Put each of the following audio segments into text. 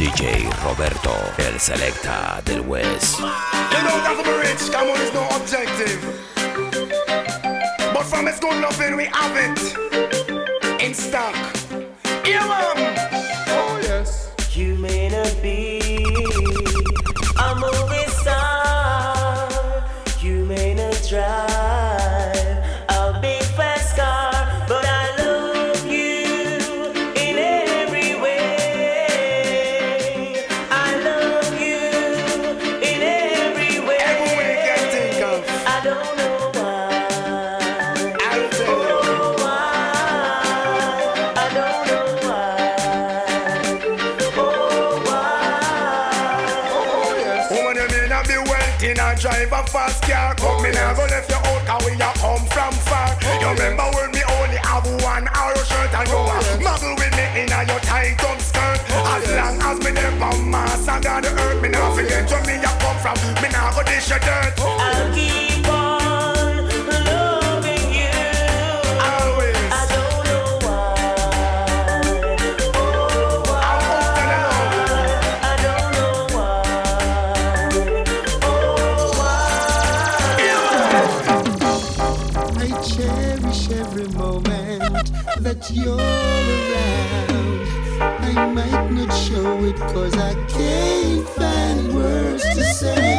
DJ Roberto, el selecta del West. You know that rich, no objective. But from good loving, we have it in stock. Yeah, man. Never left your old car, we a come from far. Oh, you yeah. remember when me only have one arrow shirt and oh, you a yeah. muggle with me in a your tight up skirt. Oh, as yeah. long as me never mass and the earth, me not oh, forget where me a come from. Me not go dish your dirt. Oh, cause I can't find words to say.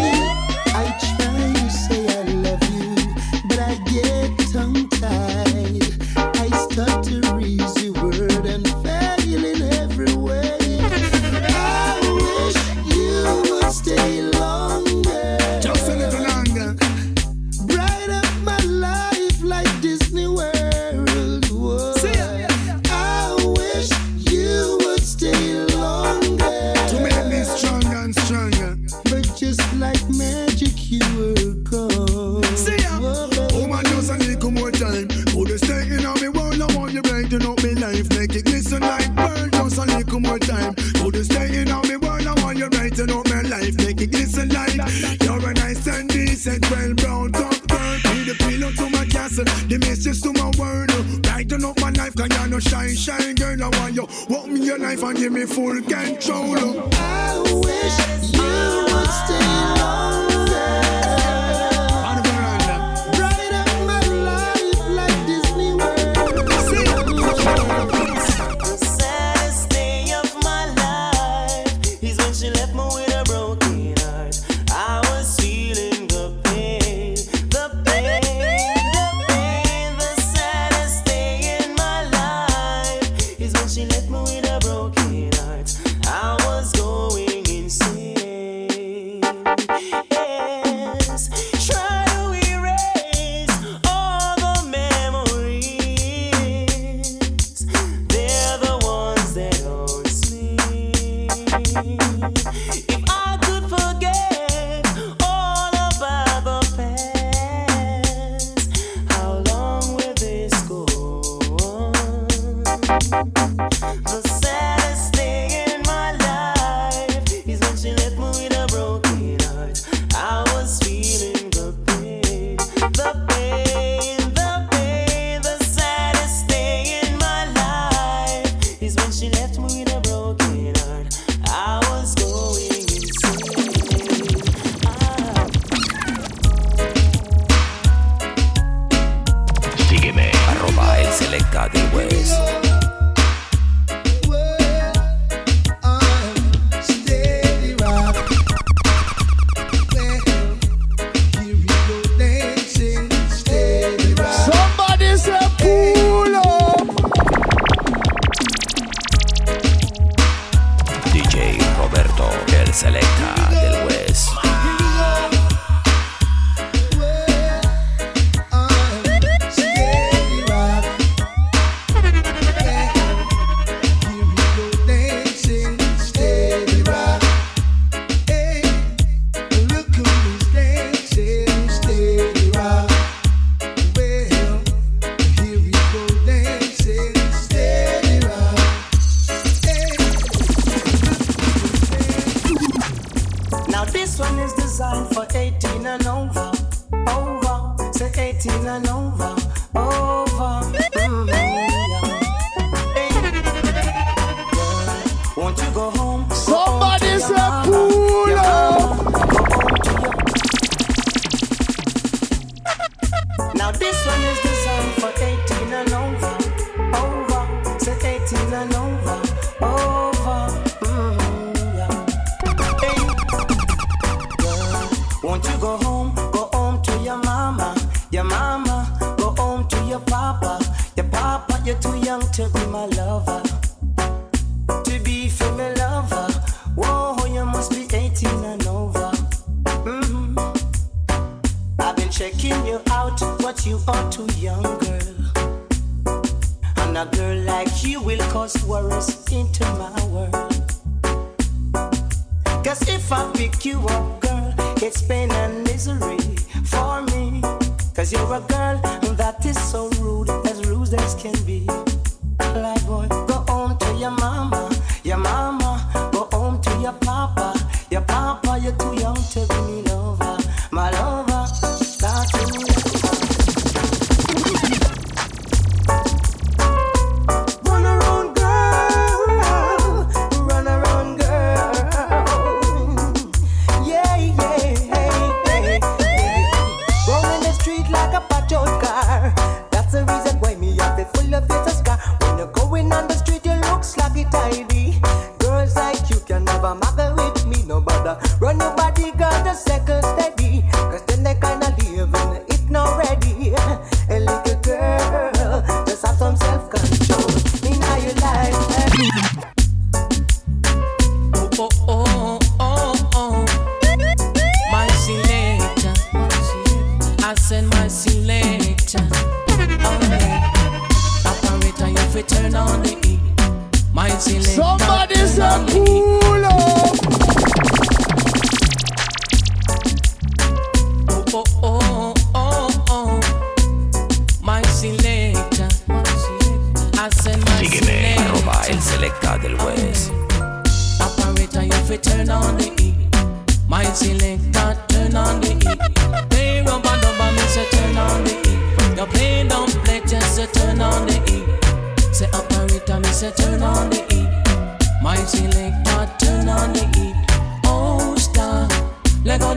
and give me full control. designed for 18 and over. Over, say 18 and over. And a girl like you will cause worries into my world. Cause if I pick you up, girl, it's pain and misery for me. Cause you're a girl that is so rude, as rude as can be.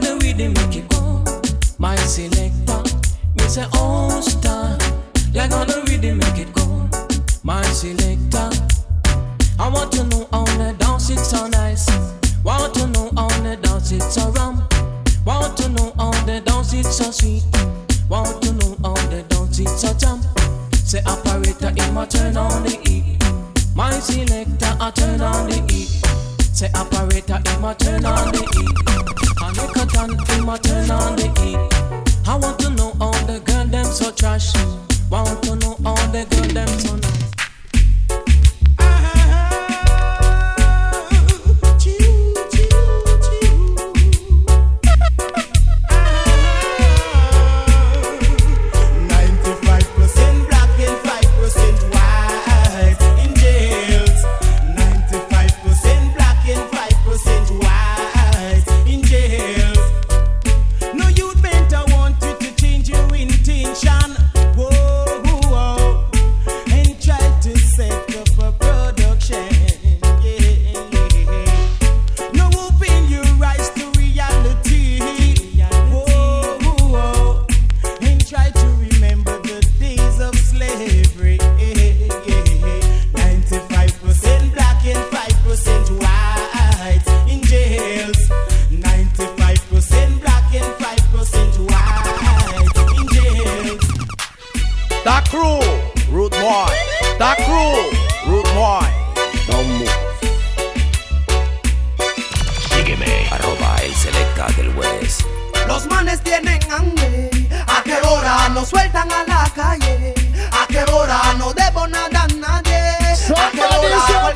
the rhythm make it go. My selector, me say all star. Like on the rhythm make it go. My selector, I want to know how the dance it so nice. Want to know how the dance it so rum. Want to know how the dance it so sweet. Want to know how the dance it so jump. Say operator, it my turn on the heat. My selector, I turn on the heat. Say operator, it my turn on the heat turn on the heat.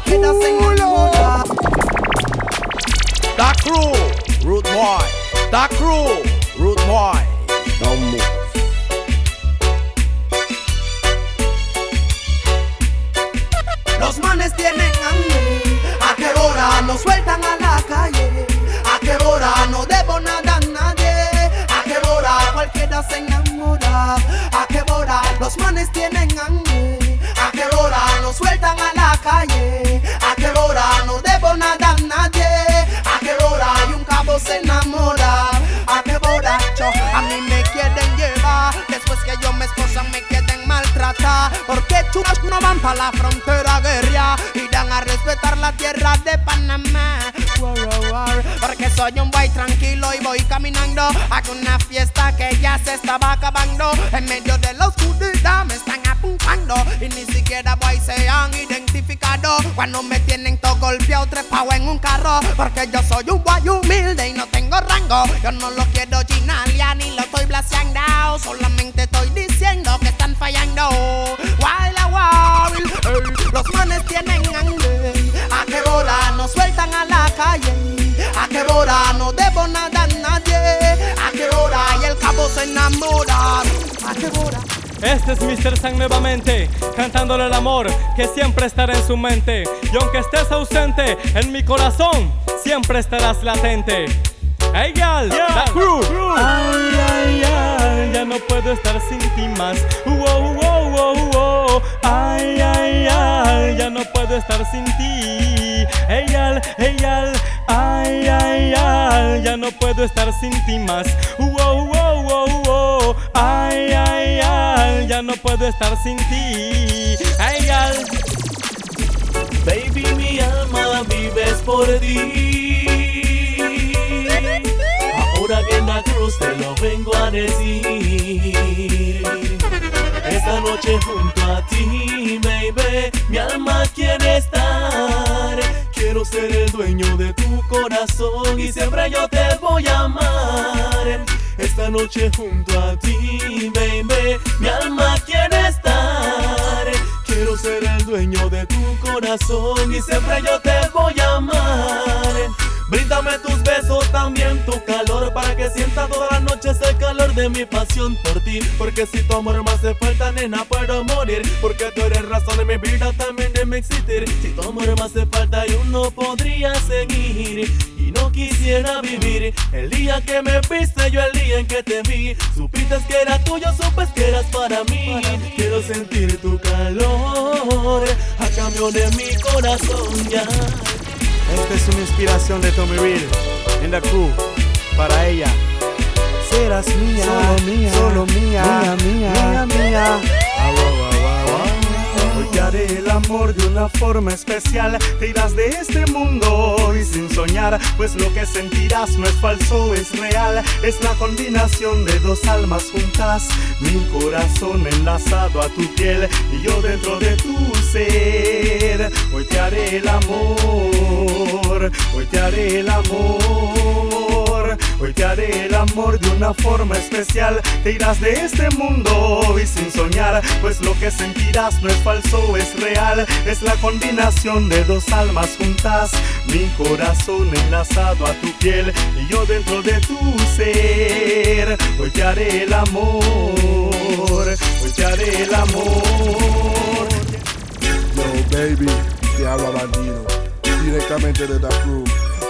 queda sem ninguna. Da crew, root boy. Da crew, root boy. que ellos me esposan me queden maltratar. Porque chulos no van para la frontera a guerrear y dan a respetar la tierra de Panamá. Porque soy un boy tranquilo y voy caminando a una fiesta que ya se estaba acabando. En medio de la oscuridad me están apuntando y ni siquiera voy se han identificado. Cuando me tienen todo golpeado, trepado en un carro. Porque yo soy un guay humilde y no tengo rango. Yo no lo quiero chinalia ni lo estoy blaseando. Solamente a wild, ey, los manes tienen hambre. A qué hora nos sueltan a la calle. A qué hora no debo nada a nadie. A qué hora y el cabo se enamora. A qué hora. Este es Mr. Sang nuevamente, cantándole el amor que siempre estará en su mente. Y aunque estés ausente, en mi corazón siempre estarás latente. Hey gal, la crew. Ay, ay, ay, ya no puedo estar sin ti más. Wow, wow, wow, wow. Ay, ay, ay, ya no puedo estar sin ti. Hey gal. Ay, ay, ay, ya no puedo estar sin ti más. Wow, wow, wow, wow. Ay, ay, ay, ya no puedo estar sin ti. Gal. Baby, mi alma vives por ti. Ahora que en la cruz te lo vengo a decir. Esta noche junto a ti, baby, mi alma quiere estar. Quiero ser el dueño de tu corazón y siempre yo te voy a amar. Esta noche junto a ti, baby, mi alma quiere estar. Quiero ser el dueño de tu corazón y siempre yo te voy a amar. Bríndame tus besos, también tu calor Para que sienta todas las noches el calor de mi pasión por ti. Porque si tu amor me hace falta, nena, puedo morir. Porque tú eres razón de mi vida, también de mi existir. Si tu amor me hace falta, yo no podría seguir. Y no quisiera vivir. El día que me viste, yo el día en que te vi. Supiste que era tuyo, supes que eras para mí. Quiero sentir tu calor A cambio de mi corazón, ya Esta es una inspiración de Tommy Reed en la crew para ella. Serás mía, solo mía, solo mía, mía, mía, mía. Wow. Hoy te haré el amor de una forma especial. Te irás de este mundo y sin soñar, pues lo que sentirás no es falso, es real. Es la combinación de dos almas juntas, mi corazón enlazado a tu piel y yo dentro de tu Hoy te haré el amor, hoy te haré el amor, hoy te haré el amor de una forma especial. Te irás de este mundo y sin soñar, pues lo que sentirás no es falso, es real. Es la combinación de dos almas juntas, mi corazón enlazado a tu piel y yo dentro de tu ser. Hoy te haré el amor, hoy te haré el amor. Baby, te habla bandido, directamente de la crew,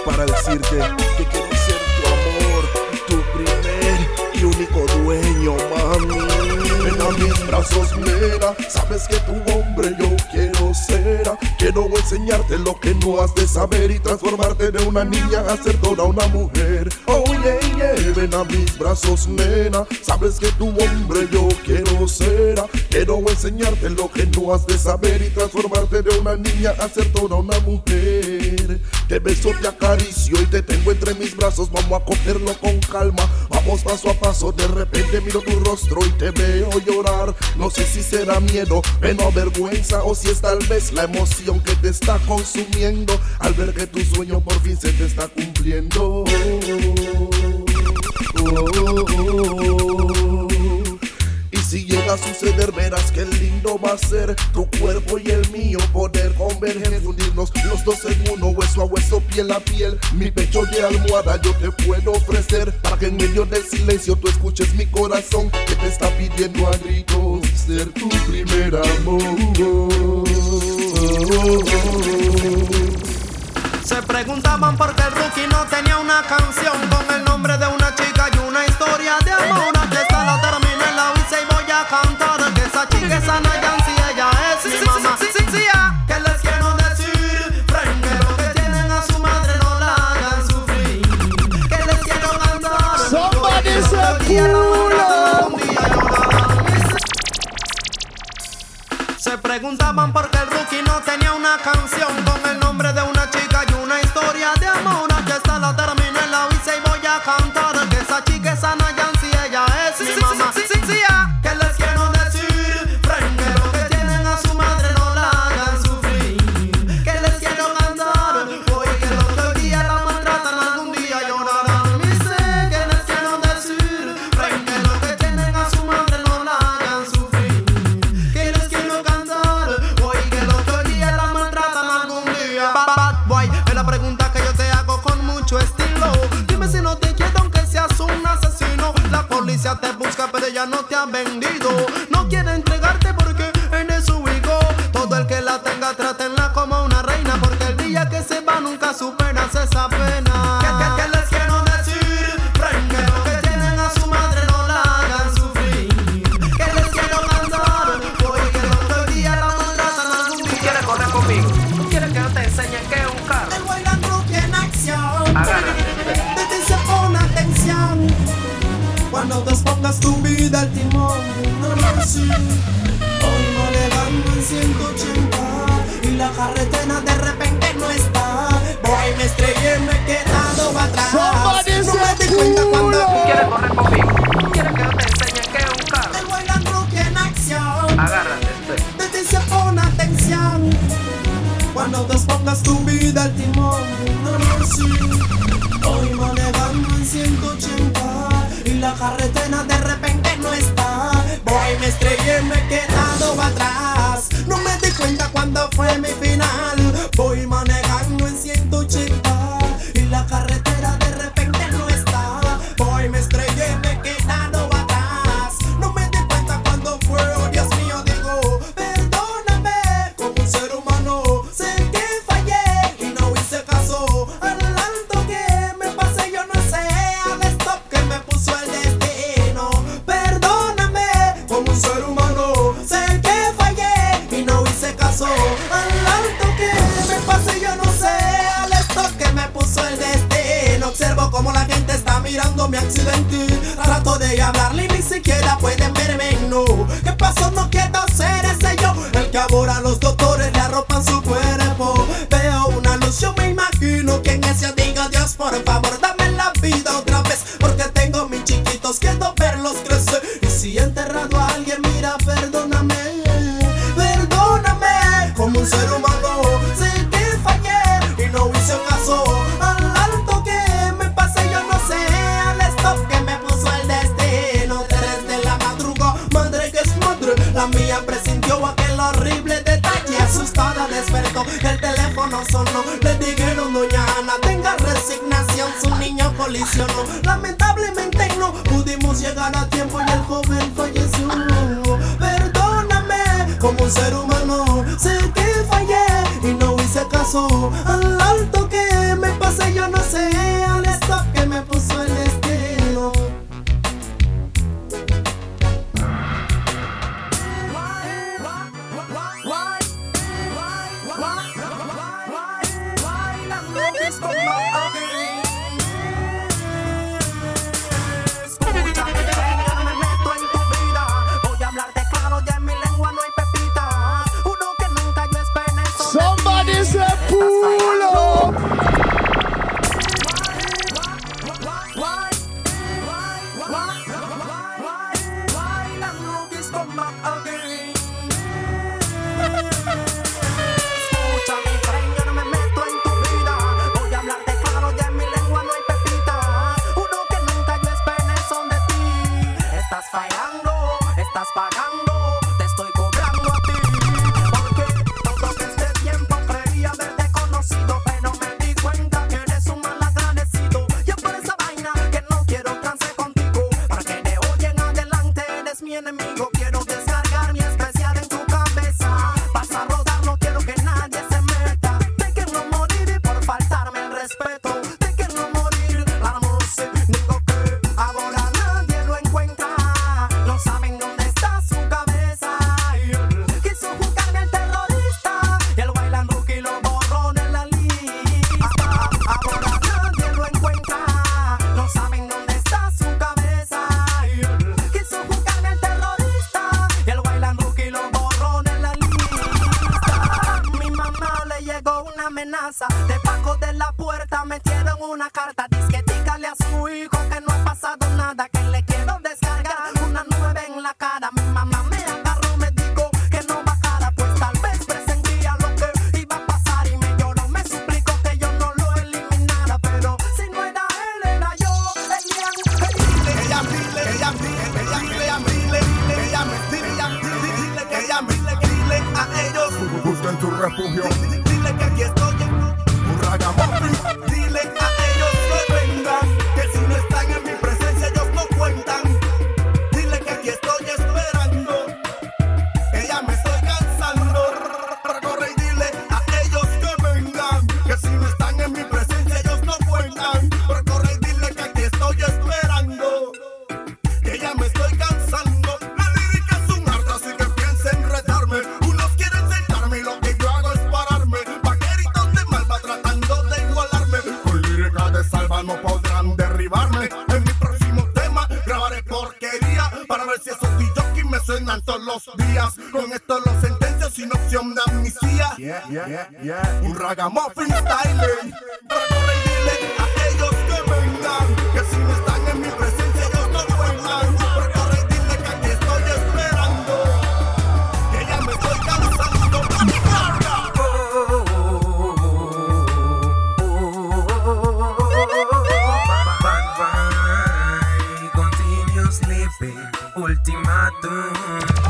para decirte que quiero único dueño, mami. Ven a mis brazos, nena, sabes que tu hombre yo quiero ser. Quiero enseñarte lo que no has de saber y transformarte de una niña a ser toda una mujer. Oh, yeah, yeah, ven a mis brazos, nena, sabes que tu hombre yo quiero ser. Quiero enseñarte lo que no has de saber y transformarte de una niña a ser toda una mujer. Te beso, te acaricio y te tengo entre mis brazos. Vamos a cogerlo con calma. Vamos paso a paso. De repente miro tu rostro y te veo llorar. No sé si será miedo, pena o vergüenza. O si es tal vez la emoción que te está consumiendo. Al ver que tu sueño por fin se te está cumpliendo. Y si llega a suceder, verás que lindo va a ser tu cuerpo y el mío poder converger, unirnos los dos en uno, hueso a hueso, piel a piel. Mi pecho de almohada yo te puedo ofrecer para que en medio del silencio tú escuches mi corazón que te está pidiendo a gritos ser tu primer amor. Se preguntaban por qué el rookie no tenía una canción con el nombre de una chica y una historia de amor. Esa es ella es mi mamá. Sí, sí, sí, ah, les quiero decir, friend, que tienen a su madre no la hagan sufrir. Que les quiero cantar. Somebody la día llorarán. Se preguntaban por qué el rookie no tenía una canción con el nombre de una chica y una historia de amor. todos cuenta cuando quieres correr conmigo. Quieres que yo te enseñe que es un carro. Tengo el Land en acción. Agárrate, este. Detención, pon atención. Cuando despongas tu vida al timón, no lo sí. Hoy manejando en 180 y la carretera de repente no está. Voy, me estrellé, me he quedado atrás. No me di cuenta cuando fue mi vida. sonó. Le dijeron, doña Ana, tenga resignación, su niño colisionó. Lamentablemente no pudimos llegar a tiempo y el joven falleció. Perdóname, como un ser humano, sé que fallé y no hice caso al alto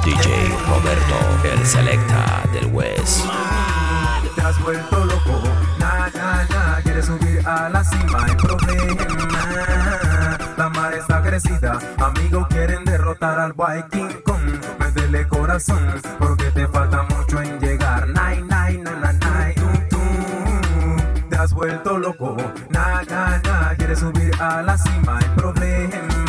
DJ Roberto, el selecta del West. Te has vuelto loco, na, na, na, quieres subir a la cima, hay problema. La mar está crecida, amigos quieren derrotar al White King Kong. Métele corazón, porque te falta mucho en llegar. Nai, na, na, nai, tum. Te has vuelto loco, na, na, na, quieres subir a la cima, hay problema.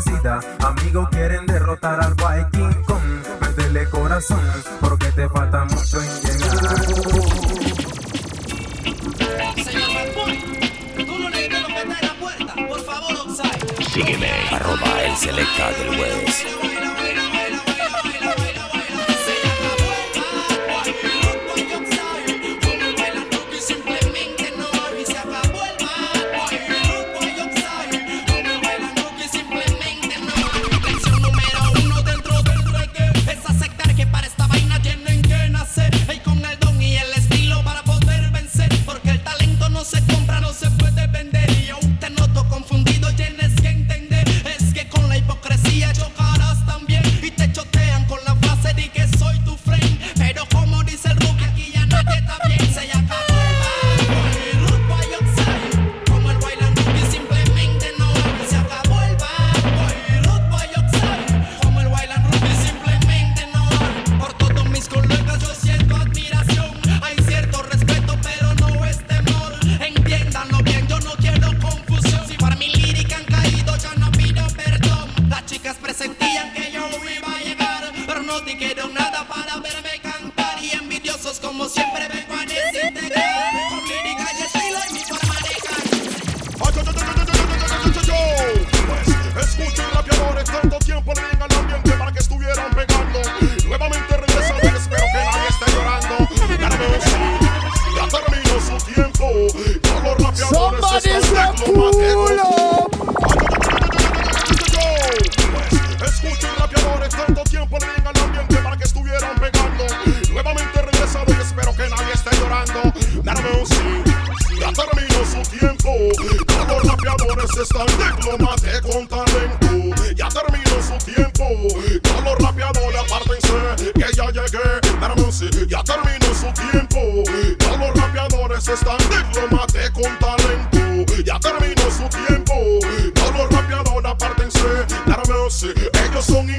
Crecida, amigos quieren derrotar al White King Kong. Métele corazón, porque te falta mucho en llegar. Señor Bad tú no necesitas lo que está en la puerta. Por favor, outside. Sígueme, arroba el selecta del West.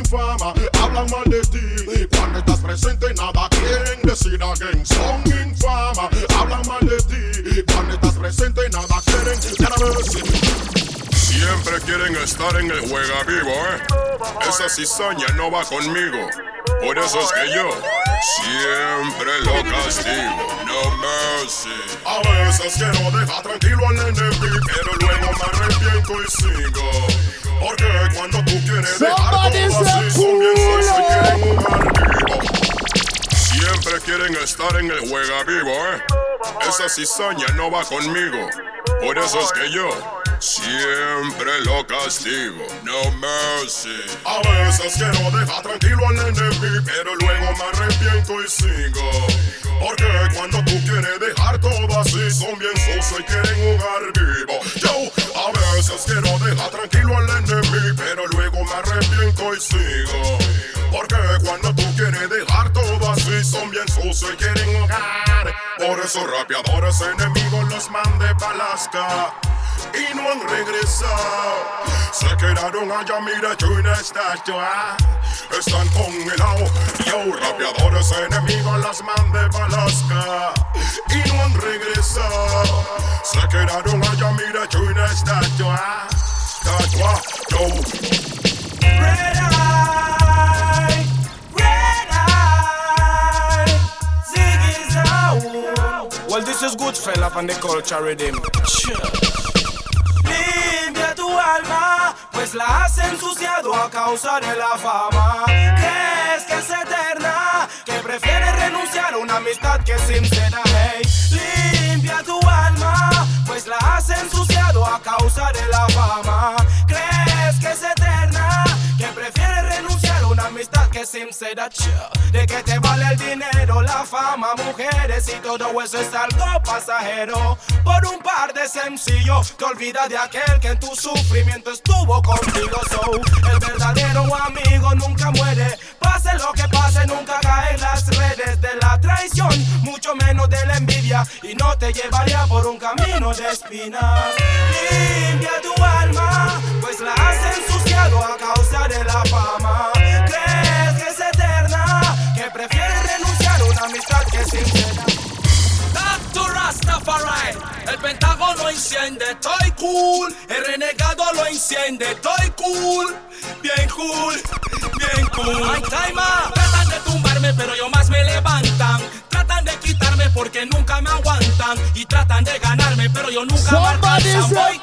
Infamas, hablan mal de ti. Cuando estás presente nada quieren decir again. Son infamas, hablan mal de ti. Cuando estás presente nada quieren. Si Siempre quieren estar en el juega vivo, ¿eh? Esa cizaña no va conmigo. Por eso es que yo siempre lo castigo. No mercy. A veces quiero dejar tranquilo al enemigo, pero luego me arrepiento y sigo. Porque cuando tú quieres dejar todo así, y quieren jugar vivo. Siempre quieren estar en el juega vivo, ¿eh? Esa cizaña no va conmigo. Por eso es que yo siempre lo castigo. No mercy. A veces quiero dejar tranquilo al enemigo, pero luego me arrepiento y sigo. Porque cuando tú quieres dejar todo así, son bien sucios y quieren jugar vivo. Yo a veces quiero dejar tranquilo al enemigo, arrepiento y sigo. Porque cuando tú quieres dejar todo así, son bien sucios y quieren jugar. Por eso rapeadores enemigos los mandé pa' Alaska y no han regresado. Se quedaron allá, mira, yo una estatua. Están congelados. Yo, rapeadores enemigos, las mandé pa' Alaska y no han regresado. Se quedaron allá, mira, yo una estatua. Estatua, yo. Limpia tu alma, pues la has ensuciado a causa de la fama. Crees que es eterna, que prefieres renunciar a una amistad que es sincera. Hey, limpia tu alma, pues la has ensuciado a causa de la fama. Es sincera. Cha, De que te vale el dinero, la fama, mujeres y todo eso es algo pasajero. Por un par de sencillos, te olvidas de aquel que en tu sufrimiento estuvo contigo. So, el verdadero amigo nunca muere. Pase lo que pase, nunca cae en las redes de la traición, mucho menos de la envidia. Y no te llevaría por un camino de espinas. Limpia tu alma, pues la has ensuciado a causa de la fama. Que prefieres renunciar a una amistad que es sincera. Dr. Rastafari, el pentágono enciende, estoy cool. El renegado lo enciende, estoy cool. Bien cool, bien cool. My timer. Tratan de tumbarme, pero yo más me levantan. Tratan de quitarme porque nunca me aguantan. Y tratan de ganarme, pero yo nunca me alcanzan.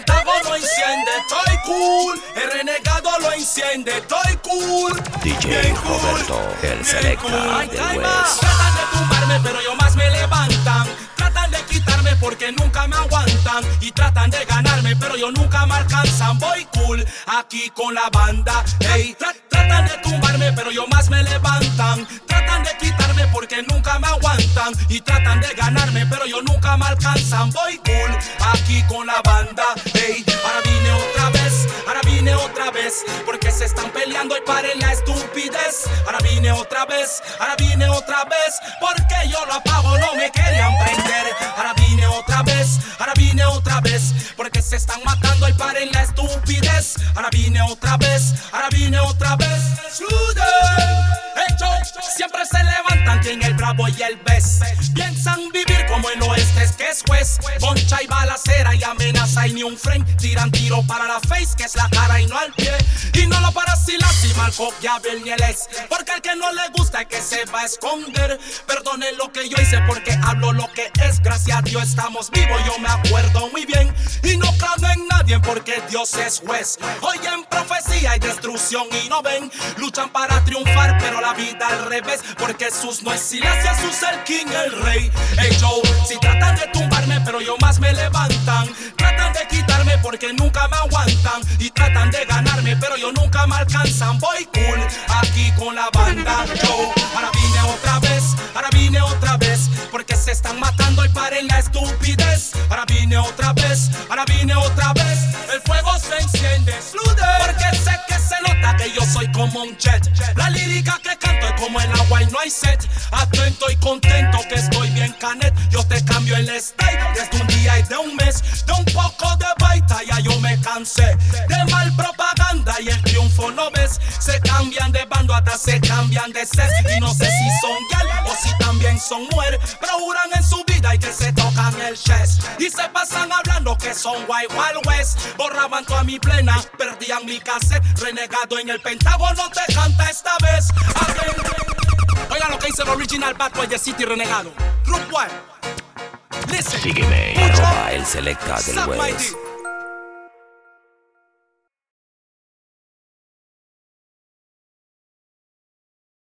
El pentágono enciende, estoy cool. El renegado lo enciende, estoy cool. DJ Roberto, el selecta del West. Tratan de tumbarme, pero yo más me levantan. Tratan de quitarme porque nunca me aguantan. Y tratan de ganarme, pero yo nunca me alcanzan. Voy cool aquí con la banda. Hey, tra- tratan de tumbarme, pero yo más me levantan. De quitarme porque nunca me aguantan. Y tratan de ganarme, pero yo nunca me alcanzan. Voy cool aquí con la banda. Hey, ahora vine otra vez, ahora vine otra vez. Porque se están peleando y paren la estupidez. Ahora vine otra vez, ahora vine otra vez. Porque yo lo apago, no me querían prender. Ahora vine otra vez, ahora vine otra vez. Porque se están matando y paren la estupidez. Ahora vine otra vez, ahora vine otra vez. En el bravo y el bes. Piensan vivir como el oeste, es que es juez. Boncha y balacera y amenaza y ni un friend. Tiran tiro para la face, que es la cara y no al pie. Y no lo para si la cima al copiable ni el es. Porque al que no le gusta es que se va a esconder. Perdone lo que yo hice porque hablo lo que es. Gracias a Dios estamos vivos, yo me acuerdo muy bien. Y no creo en nadie porque Dios es juez. Oyen profecía y destrucción y no ven. Luchan para triunfar, pero la vida al revés. Porque Jesús no es silencio, Jesús es el king, el rey. Hey Joe, si tratan de tumbarme, pero yo más me levantan. Tratan de quitarme porque nunca me aguantan. Y tratan de ganarme, pero yo nunca me alcanzan. Voy cool aquí con la banda. Yo, ahora vine otra vez, ahora vine otra vez. Porque se están matando y paren la estupidez. Ahora vine otra vez, ahora vine otra vez. El fuego se enciende. Porque sé que se nota que yo soy como un jet. La lírica que canto es como el agua y no hay set. Atento y contento que estoy bien canet. Yo te cambio el style desde un día y de un mes. De un De mal propaganda y el triunfo no ves. Se cambian de bando hasta se cambian de ses. Y no sé si son gal o si también son mujer. Pero juran en su vida y que se tocan el chest. Y se pasan hablando que son Wild Wild West. Borraban toda mi plena, perdían mi cassette. Renegado en el pentágono te canta esta vez. Oiga lo que dice el original Bad Boy de City Renegado. Group Wild. Listen. Sígueme, arroba el selecta del West.